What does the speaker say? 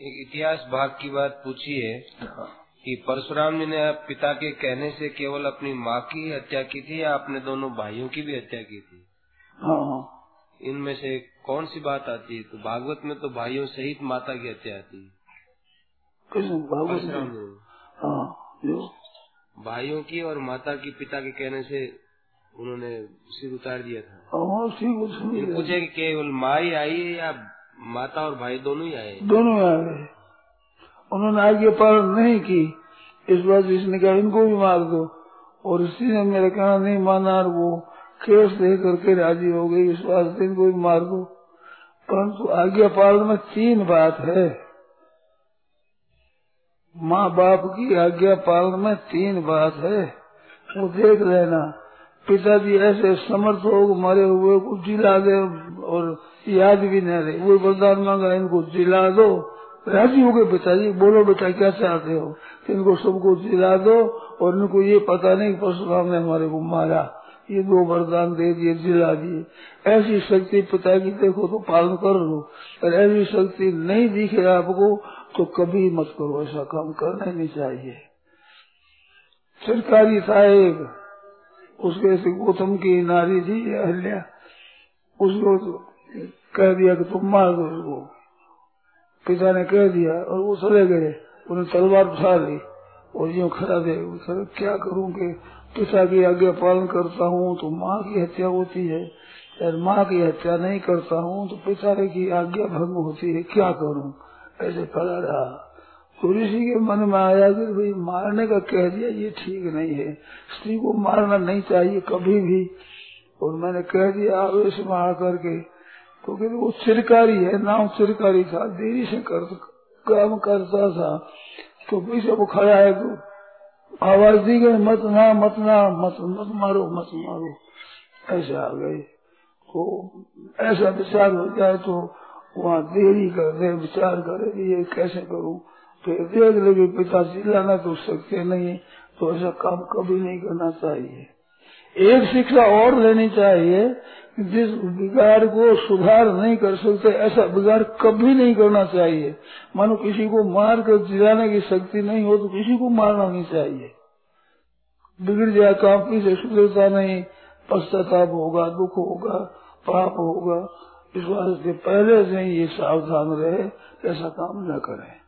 एक इतिहास भाग की बात पूछी है। कि परशुराम जी ने पिता के कहने से केवल अपनी माँ की हत्या की थी या अपने दोनों भाइयों की भी हत्या की थी? हाँ हाँ। इनमें से कौन सी बात आती है? तो भागवत में तो भाइयों सहित माता की हत्या आती है। परशुराम जी। हाँ भाइयों की और माता की पिता के कहने से उन्होंने सिर उतार दिया था। हाँ है लिया। पूछे केवल माँ ही आई है या माता और भाई दोनों ही आए। दोनों आ गए। उन्होंने आगे पालन नहीं की। इस बात इसने कहा, इनको भी मार दो। और इसी ने मेरा कहना, नहीं माना और वो केस दे करके राज़ी हो गई। इस से इनको भी मार दो। परंतु आज्ञा पालन में तीन बात है। माँ बाप की आज्ञा पालन में तीन बात है। वो देख लेना। पिताजी ऐसे समर्थ हो, मरे हुए को जिला दे और याद भी न रहे वो वरदान मांगा, इनको जिला दो। राज़ी हो गए पिताजी बोलो बेटा, क्या चाहते हो? इनको सबको जिला दो और इनको ये पता नहीं परशुराम ने हमारे को मारा। ये दो वरदान दे दिए, जिला दिए। ऐसी शक्ति पिता की देखो तो पालन कर लो। और ऐसी शक्ति नहीं दिखे आपको तो कभी मत करो, ऐसा काम करना नहीं चाहिए। सरकारी साहेब, उसके गौतम की नारी थी, अहल्या। उसको तो कह दिया कि तुम मार दो उसको। पिता ने कह दिया और वो चले गए। उन्हें तलवार उठा ली और यूँ खड़ा दे। सर, क्या करूँ कि पिता की आज्ञा पालन करता हूँ तो माँ की हत्या होती है। और माँ की हत्या नहीं करता हूँ तो पिता की आज्ञा भंग होती है। क्या करूँ? ऐसे खड़ा रहा। तो ऋषि के मन में आया कि भाई मारने का कह दिया, ये ठीक नहीं है। स्त्री को मारना नहीं चाहिए कभी भी। और मैंने कह दिया आवेश में आकर के तो फिर वो चिरकारी है, नाम चिरकारी था, देरी से कर, काम करता था। तो पीछे वो खड़ा है तो आवाज़ दी गई, मत ना मत ना, मत मत मारो मत मारो। ऐसे आ गए तो ऐसा विचार हो जाए तो वहाँ देरी कर दे विचार करे ये कैसे करूँ। फिर देख लगे पिता चिल्लाना तो सकते नहीं तो ऐसा काम कभी नहीं करना चाहिए। एक शिक्षा और लेनी चाहिए जिस बिगाड़ को सुधार नहीं कर सकते, ऐसा बिगाड़ कभी नहीं करना चाहिए। मानो किसी को मार कर जिलाने की शक्ति नहीं हो तो किसी को मारना नहीं चाहिए। बिगड़ जाए काम पीछे सुधरता नहीं, पश्चाताप होगा, दुख होगा, पाप होगा। इस वास्ते पहले से ही ये सावधान रहे, ऐसा काम न करें।